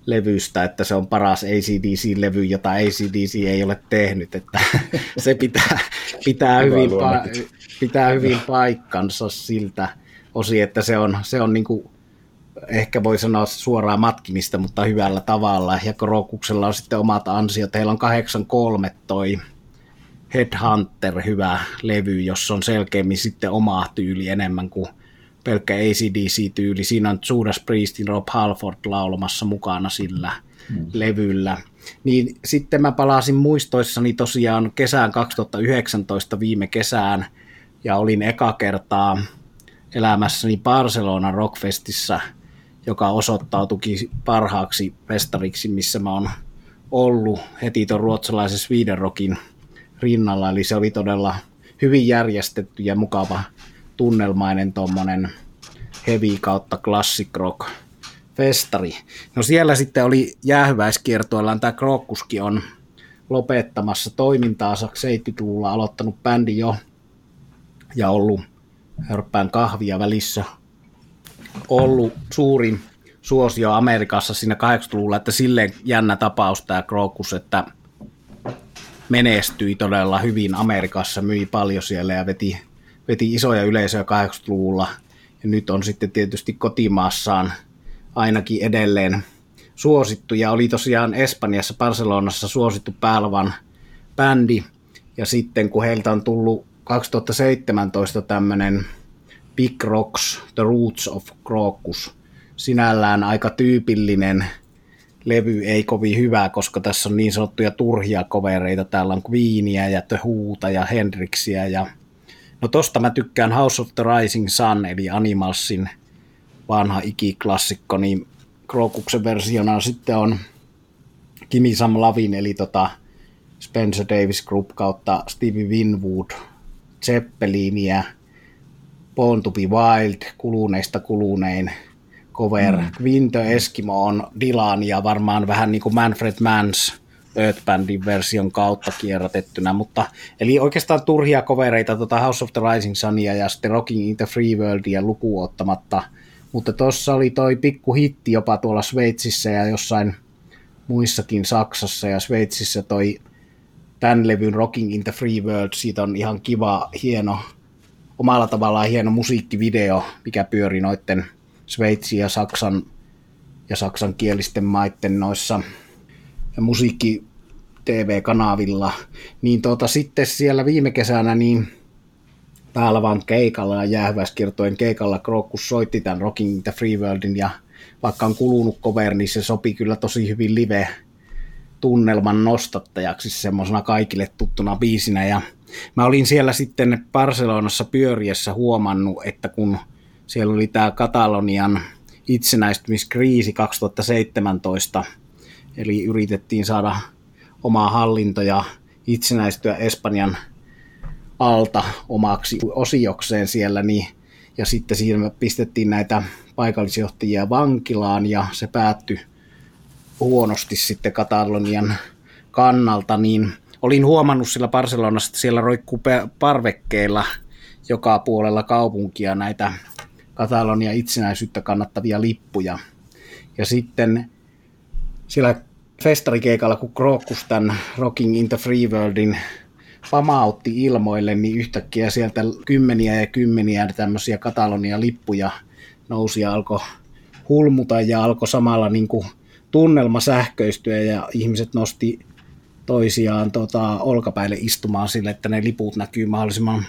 levystä, että se on paras ACDC-levy, jota ACDC ei ole tehnyt, että [laughs] se pitää, pitää, hyvin, pa- pitää hyvin paikkansa siltä osin, että se on, se on niin kuin, ehkä voi sanoa suoraan matkimista, mutta hyvällä tavalla. Ja Krokuksella on sitten omat ansiot. Heillä on 83 toi Headhunter hyvä levy, jossa on selkeämmin sitten oma tyyli enemmän kuin pelkkä ACDC-tyyli. Siinä on Judas Priestin Rob Halford laulamassa mukana sillä mm. levyllä. Niin sitten mä palasin muistoissani tosiaan kesään 2019 viime kesään ja olin eka kertaa elämässäni Barcelona Rockfestissa, joka osoittautuikin parhaaksi festariksi, missä mä oon ollut heti tuon ruotsalaisen Sweden Rockin rinnalla, eli se oli todella hyvin järjestetty ja mukava tunnelmainen tuommoinen heavy kautta classic rock festari. No siellä sitten oli jäähyväiskiertoillaan, tämä Krokuskin on lopettamassa toimintaansa 70-luvulla aloittanut bändi jo ja ollut hörppään kahvia välissä ollut suurin suosio Amerikassa siinä 80-luvulla, että silleen jännä tapaus tämä Krokus, että menestyi todella hyvin Amerikassa, myi paljon siellä ja veti veti isoja yleisöjä 80-luvulla ja nyt on sitten tietysti kotimaassaan ainakin edelleen suosittu ja oli tosiaan Espanjassa, Barcelonassa suosittu päälvan bändi. Ja sitten kun heiltä on tullut 2017 tämmöinen Big Rocks, The Roots of Crocus, sinällään aika tyypillinen levy, ei kovin hyvä, koska tässä on niin sanottuja turhia kovereita. Täällä on Queenia ja The Who'ta ja Hendrixiä ja No tosta mä tykkään House of the Rising Sun, eli Animalsin vanha ikiklassikko, niin Krokuksen versiona sitten on Kimi Sam Lavin, eli tota Spencer Davis Group kautta Stevie Winwood, Zeppelinia, Born to be Wild, kuluneista kulunein cover. Mm. Winter Eskimo on Dylan ja varmaan vähän niin kuin Manfred Mans Earthbandin version kautta kierrätettynä, mutta eli oikeastaan turhia kovereita tota House of the Rising Sunia ja sitten Rocking in the Free Worldia lukuun ottamatta, mutta tuossa oli toi pikku hitti jopa tuolla Sveitsissä ja jossain muissakin Saksassa ja Sveitsissä toi tämän levyn Rocking in the Free World, siitä on ihan kiva, hieno, omalla tavallaan hieno musiikkivideo, mikä pyöri noitten Sveitsin ja Saksan ja saksankielisten maitten noissa musiikki TV-kanavilla, niin tuota, sitten siellä viime kesänä niin täällä vaan keikalla ja jäähyväiskirtojen keikalla Krokus soitti tämän Rocking the Free Worldin ja vaikka on kulunut cover, niin se sopi kyllä tosi hyvin live tunnelman nostattajaksi semmoisena kaikille tuttuna biisinä. Ja mä olin siellä sitten Barcelonassa pyöriessä huomannut, että kun siellä oli tämä Katalonian itsenäistymiskriisi 2017, Eli yritettiin saada omaa hallinto ja itsenäistyä Espanjan alta omaksi osiokseen siellä, niin, ja sitten siinä pistettiin näitä paikallisjohtajia vankilaan, ja se päättyi huonosti sitten Katalonian kannalta, niin olin huomannut sillä Barcelonassa, että siellä roikkuu parvekkeilla joka puolella kaupunkia näitä Katalonia itsenäisyyttä kannattavia lippuja. Ja sitten siellä festarikeikalla, kun Krokus tämän Rocking in the Free Worldin pamautti ilmoille, niin yhtäkkiä sieltä kymmeniä ja kymmeniä tämmöisiä Katalonia lippuja nousi ja alkoi hulmuta ja alkoi samalla niin kuin tunnelma sähköistyä ja ihmiset nosti toisiaan tota, olkapäille istumaan sille, että ne liput näkyy mahdollisimman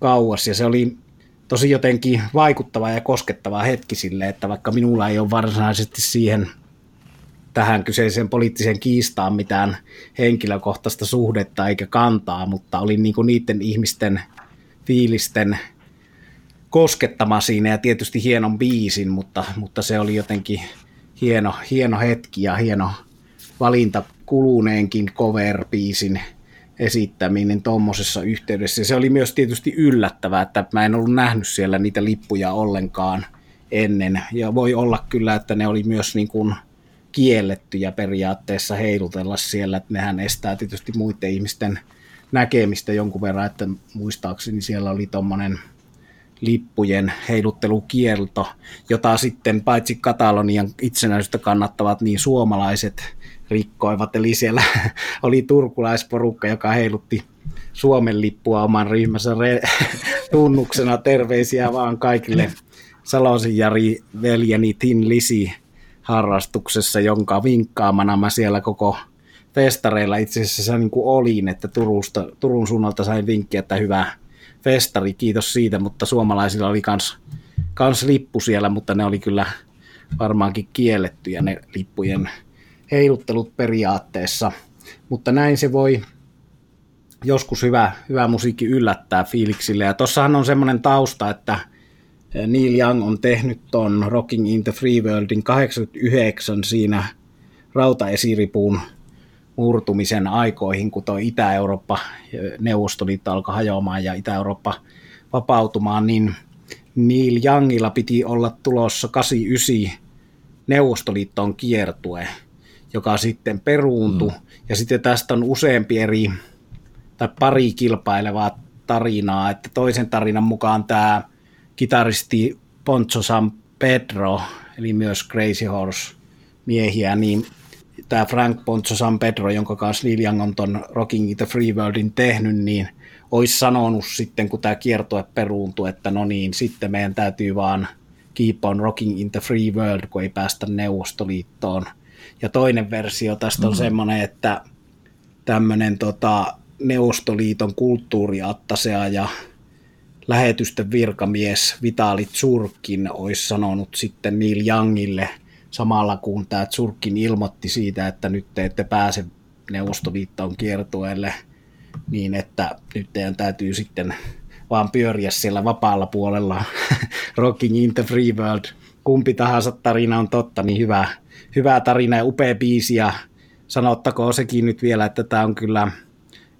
kauas. Ja se oli tosi jotenkin vaikuttava ja koskettava hetki sille, että vaikka minulla ei ole varsinaisesti siihen – tähän kyseiseen poliittiseen kiistaan mitään henkilökohtaista suhdetta eikä kantaa, mutta olin niin kuin niiden ihmisten fiilisten koskettama siinä ja tietysti hienon biisin, mutta, mutta se oli jotenkin hieno, hieno hetki ja hieno valinta kuluneenkin cover-biisin esittäminen tuommoisessa yhteydessä. Ja se oli myös tietysti yllättävää, että mä en ollut nähnyt siellä niitä lippuja ollenkaan ennen. Ja voi olla kyllä, että ne oli myös niin kuin kiellettyjä periaatteessa heilutella siellä, että nehän estää tietysti muiden ihmisten näkemistä jonkun verran, että muistaakseni siellä oli tuommoinen lippujen heiluttelukielto, jota sitten paitsi Katalonian itsenäisyyttä kannattavat, niin suomalaiset rikkoivat. Eli siellä [laughs] oli turkulaisporukka, joka heilutti Suomen lippua oman ryhmänsä re- [laughs] tunnuksena. Terveisiä vaan kaikille Salosin Jari veljeni Tin Lisi harrastuksessa, jonka vinkkaamana mä siellä koko festareilla itse asiassa niin kuin olin, että Turusta, Turun suunnalta sain vinkkiä, että hyvä festari, kiitos siitä, mutta suomalaisilla oli kans, kans lippu siellä, mutta ne oli kyllä varmaankin kiellettyjä ne lippujen heiluttelut periaatteessa, mutta näin se voi joskus hyvä, hyvä musiikki yllättää fiiliksille. Ja tossahan on semmoinen tausta, että Neil Young on tehnyt ton Rocking in the Free Worldin 89 siinä rautaesiripuun murtumisen aikoihin, kun tuo Itä-Eurooppa, Neuvostoliitto alkoi hajoamaan ja Itä-Eurooppa vapautumaan, niin Neil Youngilla piti olla tulossa 89 Neuvostoliittoon kiertue, joka sitten peruuntui. Mm. Ja sitten tästä on useampi eri tai pari kilpailevaa tarinaa, että toisen tarinan mukaan tämä kitaristi Poncho San Pedro, eli myös Crazy Horse miehiä, niin tämä Frank Poncho San Pedro, jonka kanssa Neil Young on ton Rocking the Free Worldin tehnyt, niin olisi sanonut sitten, kun tämä kiertue peruuntui, että no niin, sitten meidän täytyy vaan keep on rocking in the free world, kun ei päästä Neuvostoliittoon. Ja toinen versio tästä on mm-hmm. semmoinen, että tämmöinen tota, Neuvostoliiton kulttuuriattasea ja lähetysten virkamies Vitali Tsurkin olisi sanonut sitten Neil Youngille samalla kun tämä Tsurkin ilmoitti siitä, että nyt te ette pääse Neuvostoliittoon kiertueelle, niin että nyt teidän täytyy sitten vaan pyöriä siellä vapaalla puolella [laughs] Rocking in the Free World. Kumpi tahansa tarina on totta, niin hyvä, hyvä tarina ja upea biisi ja sanottakoon sekin nyt vielä, että tämä on kyllä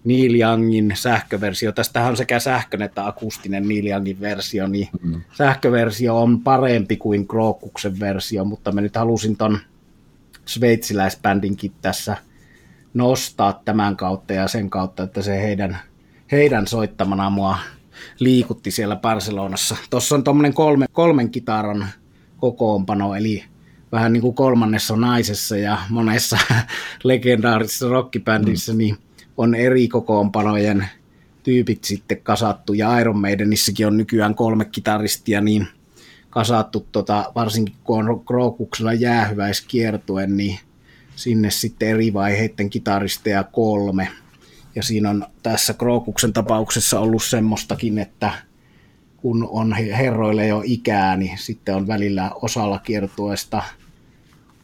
Neil Youngin sähköversio. Tästähän on sekä sähkön että akustinen Neil Youngin versio, niin mm. sähköversio on parempi kuin Krookuksen versio, mutta mä nyt halusin ton sveitsiläisbändinkin tässä nostaa tämän kautta ja sen kautta, että se heidän, heidän soittamana mua liikutti siellä Barcelonassa. Tuossa on tuommoinen kolme, kolmen kitaran kokoonpano, eli vähän niin kuin kolmannessa naisessa ja monessa [laughs] legendaarisessa rockibändissä, mm. niin on eri kokoonpanojen tyypit sitten kasattu, ja Iron Maidenissäkin on nykyään kolme kitaristia, niin kasattu, tota, varsinkin kun on Krokuksella jäähyväiskiertue, niin sinne sitten eri vaiheiden kitaristeja kolme. Ja siinä on tässä Krokuksen tapauksessa ollut semmoistakin, että kun on herroille jo ikää, niin sitten on välillä osalla kiertueesta –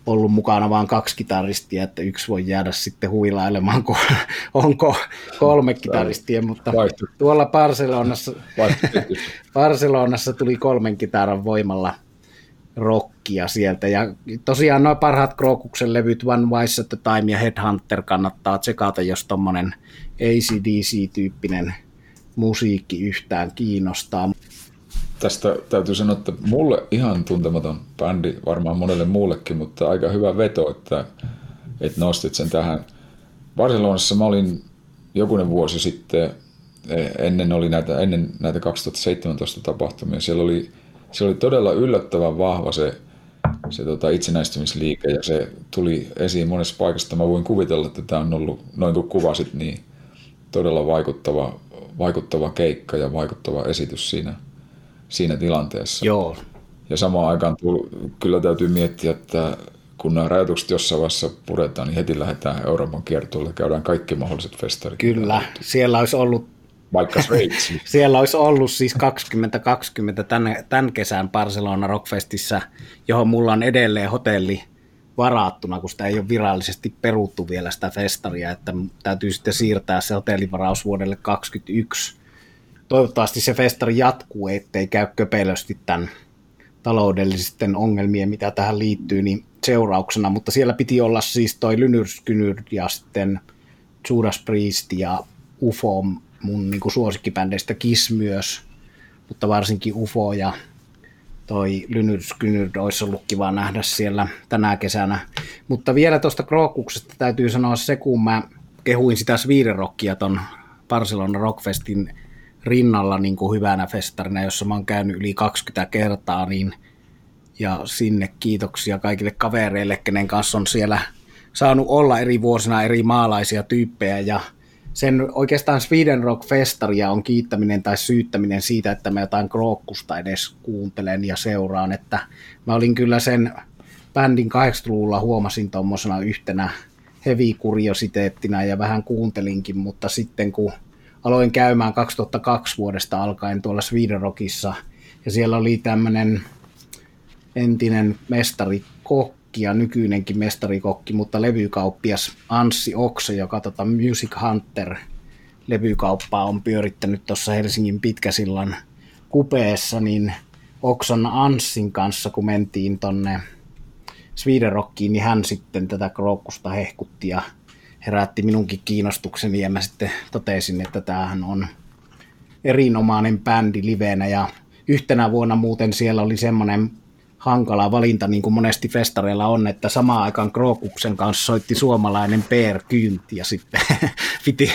ollut mukana vain kaksi kitaristia, että yksi voi jäädä sitten huilailemaan, kun [laughs] onko kolme kitaristia, mutta tuolla Barcelonassa, [laughs] Barcelonassa tuli kolmen kitaran voimalla rockia sieltä. Ja tosiaan noin parhaat Krokuksen levyt One Wise at the Time ja Headhunter kannattaa tsekata, jos tuommoinen ACDC-tyyppinen musiikki yhtään kiinnostaa tästä täytyy sanoa, että mulle ihan tuntematon bändi, varmaan monelle muullekin, mutta aika hyvä veto, että, että nostit sen tähän. Barcelonassa mä olin jokunen vuosi sitten, ennen, oli näitä, ennen näitä 2017 tapahtumia, siellä oli, siellä oli todella yllättävän vahva se, se tota itsenäistymisliike ja se tuli esiin monessa paikassa. Mä voin kuvitella, että tämä on ollut, noin kuin kuvasit, niin todella vaikuttava, vaikuttava keikka ja vaikuttava esitys siinä – siinä tilanteessa. Joo. Ja samaan aikaan tull, kyllä täytyy miettiä, että kun nämä rajoitukset jossain vaiheessa puretaan, niin heti lähdetään Euroopan kiertueelle, käydään kaikki mahdolliset festarit. Kyllä, siellä olisi ollut vaikka Sveitsi. [laughs] siellä olisi ollut siis 2020 tämän, tämän kesän Barcelona Rockfestissä, johon mulla on edelleen hotelli varattuna, kun sitä ei ole virallisesti peruttu vielä sitä festaria, että täytyy sitten siirtää se hotellivaraus vuodelle 2021 toivottavasti se festari jatkuu, ettei käy köpelösti tämän taloudellisten ongelmien, mitä tähän liittyy, niin seurauksena, mutta siellä piti olla siis toi Lynyrskynyrd ja sitten Judas Priest ja UFO mun niin kuin suosikkibändeistä Kiss myös, mutta varsinkin UFO ja toi Lynyrskynyrd olisi ollut kiva nähdä siellä tänä kesänä. Mutta vielä tuosta Krookuksesta täytyy sanoa se, kun mä kehuin sitä Sweden Rockia ton Barcelona Rockfestin rinnalla niin kuin hyvänä festarina, jossa mä oon käynyt yli 20 kertaa, niin ja sinne kiitoksia kaikille kavereille, kenen kanssa on siellä saanut olla eri vuosina eri maalaisia tyyppejä. Ja sen oikeastaan Sweden Rock Festaria on kiittäminen tai syyttäminen siitä, että mä jotain krookkusta edes kuuntelen ja seuraan, että mä olin kyllä sen bändin 80-luvulla huomasin tuommoisena yhtenä heavy kuriositeettina ja vähän kuuntelinkin, mutta sitten kun aloin käymään 2002 vuodesta alkaen tuolla Sweden Rockissa. Ja siellä oli tämmöinen entinen mestari kokki ja nykyinenkin mestarikokki, mutta levykauppias Anssi Okse, joka tota Music Hunter levykauppaa on pyörittänyt tuossa Helsingin Pitkäsillan kupeessa, niin Oksan Anssin kanssa, kun mentiin tonne Sweden Rockiin, niin hän sitten tätä Krookusta hehkutti ja herätti minunkin kiinnostukseni ja mä sitten totesin, että tämähän on erinomainen bändi livenä ja yhtenä vuonna muuten siellä oli semmoinen hankala valinta, niin kuin monesti festareilla on, että samaan aikaan Krookuksen kanssa soitti suomalainen Per Kynti ja sitten [laughs] piti,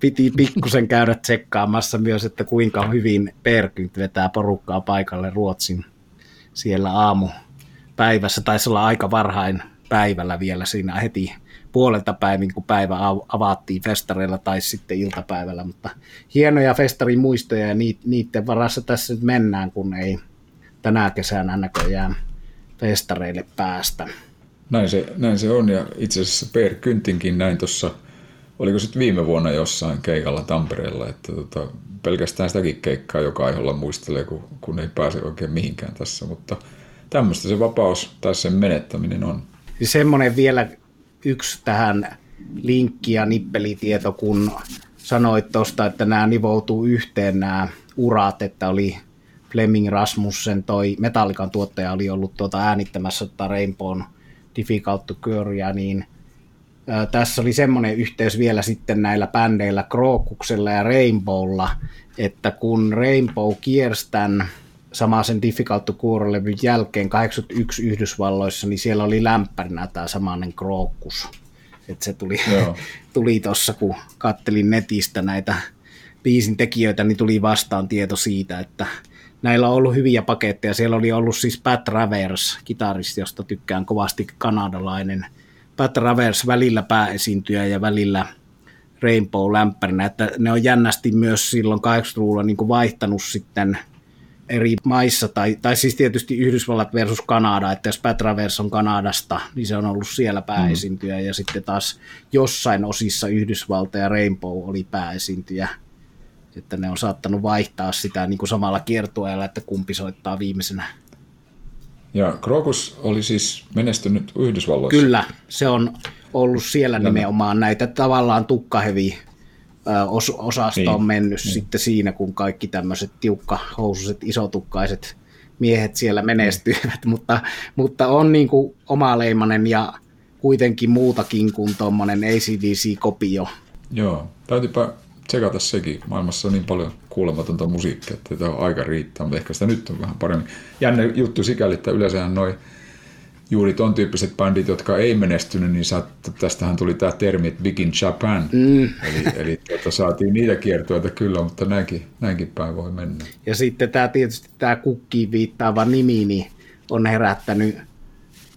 piti pikkusen käydä tsekkaamassa myös, että kuinka hyvin Per Kynti vetää porukkaa paikalle Ruotsin siellä aamu päivässä, taisi olla aika varhain päivällä vielä siinä heti puolelta päivin, kun päivä avattiin festareilla tai sitten iltapäivällä, mutta hienoja festarin muistoja ja niiden varassa tässä nyt mennään, kun ei tänä kesänä näköjään festareille päästä. Näin se, näin se on ja itse asiassa Per Kyntinkin näin tuossa, oliko sitten viime vuonna jossain keikalla Tampereella, että tota, pelkästään sitäkin keikkaa joka aiheella muistelee, kun, kun ei pääse oikein mihinkään tässä, mutta tämmöistä se vapaus tai sen menettäminen on. Semmoinen vielä yksi tähän linkki ja nippelitieto, kun sanoit tuosta, että nämä nivoutuu yhteen nämä urat, että oli Fleming Rasmussen, toi Metallikan tuottaja oli ollut tuota äänittämässä tuota Rainbown Difficult to Curryä, niin tässä oli semmoinen yhteys vielä sitten näillä bändeillä Krookuksella ja Rainbowlla, että kun Rainbow kiersi tämän samaisen Difficult to Cure-levyn jälkeen 81 Yhdysvalloissa, niin siellä oli lämpärinä tämä samainen Krookus. Että se tuli, [laughs] tuli tuossa, kun kattelin netistä näitä biisin tekijöitä, niin tuli vastaan tieto siitä, että näillä on ollut hyviä paketteja. Siellä oli ollut siis Pat Ravers, kitaristi, josta tykkään kovasti kanadalainen. Pat Ravers välillä pääesiintyjä ja välillä Rainbow-lämpärinä, että ne on jännästi myös silloin 80-luvulla niin vaihtanut sitten eri maissa, tai, tai siis tietysti Yhdysvallat versus Kanada, että jos Pat Travers on Kanadasta, niin se on ollut siellä pääesiintyjä, mm. ja sitten taas jossain osissa Yhdysvalta ja Rainbow oli pääesiintyjä että ne on saattanut vaihtaa sitä niin kuin samalla kiertueella, että kumpi soittaa viimeisenä. Ja Krokus oli siis menestynyt Yhdysvalloissa? Kyllä, se on ollut siellä nimenomaan näitä tavallaan tukkahevi os- osasto niin. on mennyt niin. sitten siinä, kun kaikki tämmöiset tiukkahousuiset, isotukkaiset miehet siellä menestyivät, niin. [laughs] mutta, mutta on niin kuin omaleimainen ja kuitenkin muutakin kuin tuommoinen ACDC-kopio. Joo, täytyypä tsekata sekin. Maailmassa on niin paljon kuulematonta musiikkia, että tämä aika riittää, mutta ehkä sitä nyt on vähän paremmin. Jännä juttu sikäli, että yleensä noin juuri ton tyyppiset bändit, jotka ei menestynyt, niin saat, tästähän tuli tämä termi, että Big in Japan. Mm. Eli, eli tuota, saatiin niitä kiertoita kyllä, mutta näinkin, näinkin päin voi mennä. Ja sitten tämä tietysti tämä kukkiin viittaava nimi niin on herättänyt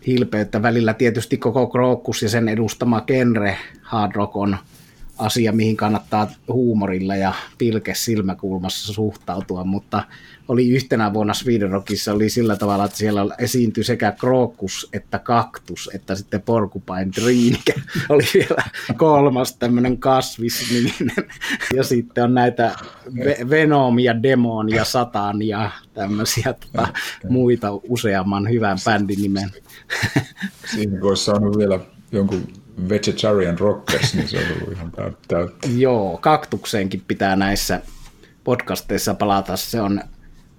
hilpeyttä välillä. Tietysti koko Krookkus ja sen edustama genre hard rock on – asia, mihin kannattaa huumorilla ja pilke silmäkulmassa suhtautua, mutta oli yhtenä vuonna Sweden Rockissa oli sillä tavalla, että siellä esiintyi sekä krookus että kaktus, että sitten porcupine tree, [laughs] oli vielä kolmas tämmöinen kasvisniminen. Ja sitten on näitä Venom ja Demon ja Satan ja tämmöisiä tota, muita useamman hyvän bändin nimen. Siinä voisi saanut vielä jonkun Vegetarian Rockers, niin se on ollut ihan täyttä. Joo, kaktukseenkin pitää näissä podcasteissa palata. Se on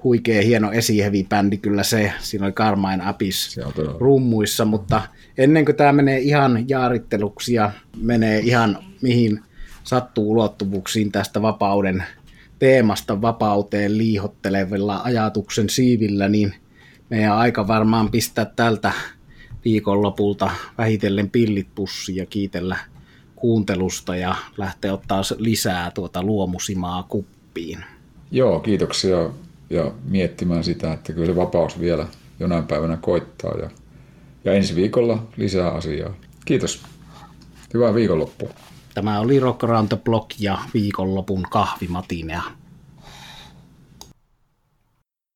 huikea hieno esihevibändi kyllä se. Siinä oli Carmine Apis rummuissa, mutta ennen kuin tämä menee ihan jaaritteluksi ja menee ihan mihin sattuu ulottuvuuksiin tästä vapauden teemasta vapauteen liihottelevilla ajatuksen siivillä, niin meidän aika varmaan pistää tältä viikonlopulta vähitellen pillit pussiin ja kiitellä kuuntelusta ja lähteä ottaa lisää tuota luomusimaa kuppiin. Joo, kiitoksia ja miettimään sitä, että kyllä se vapaus vielä jonain päivänä koittaa ja, ja ensi viikolla lisää asiaa. Kiitos. Hyvää viikonloppua. Tämä oli Rock Around the Block ja viikonlopun kahvimatinea.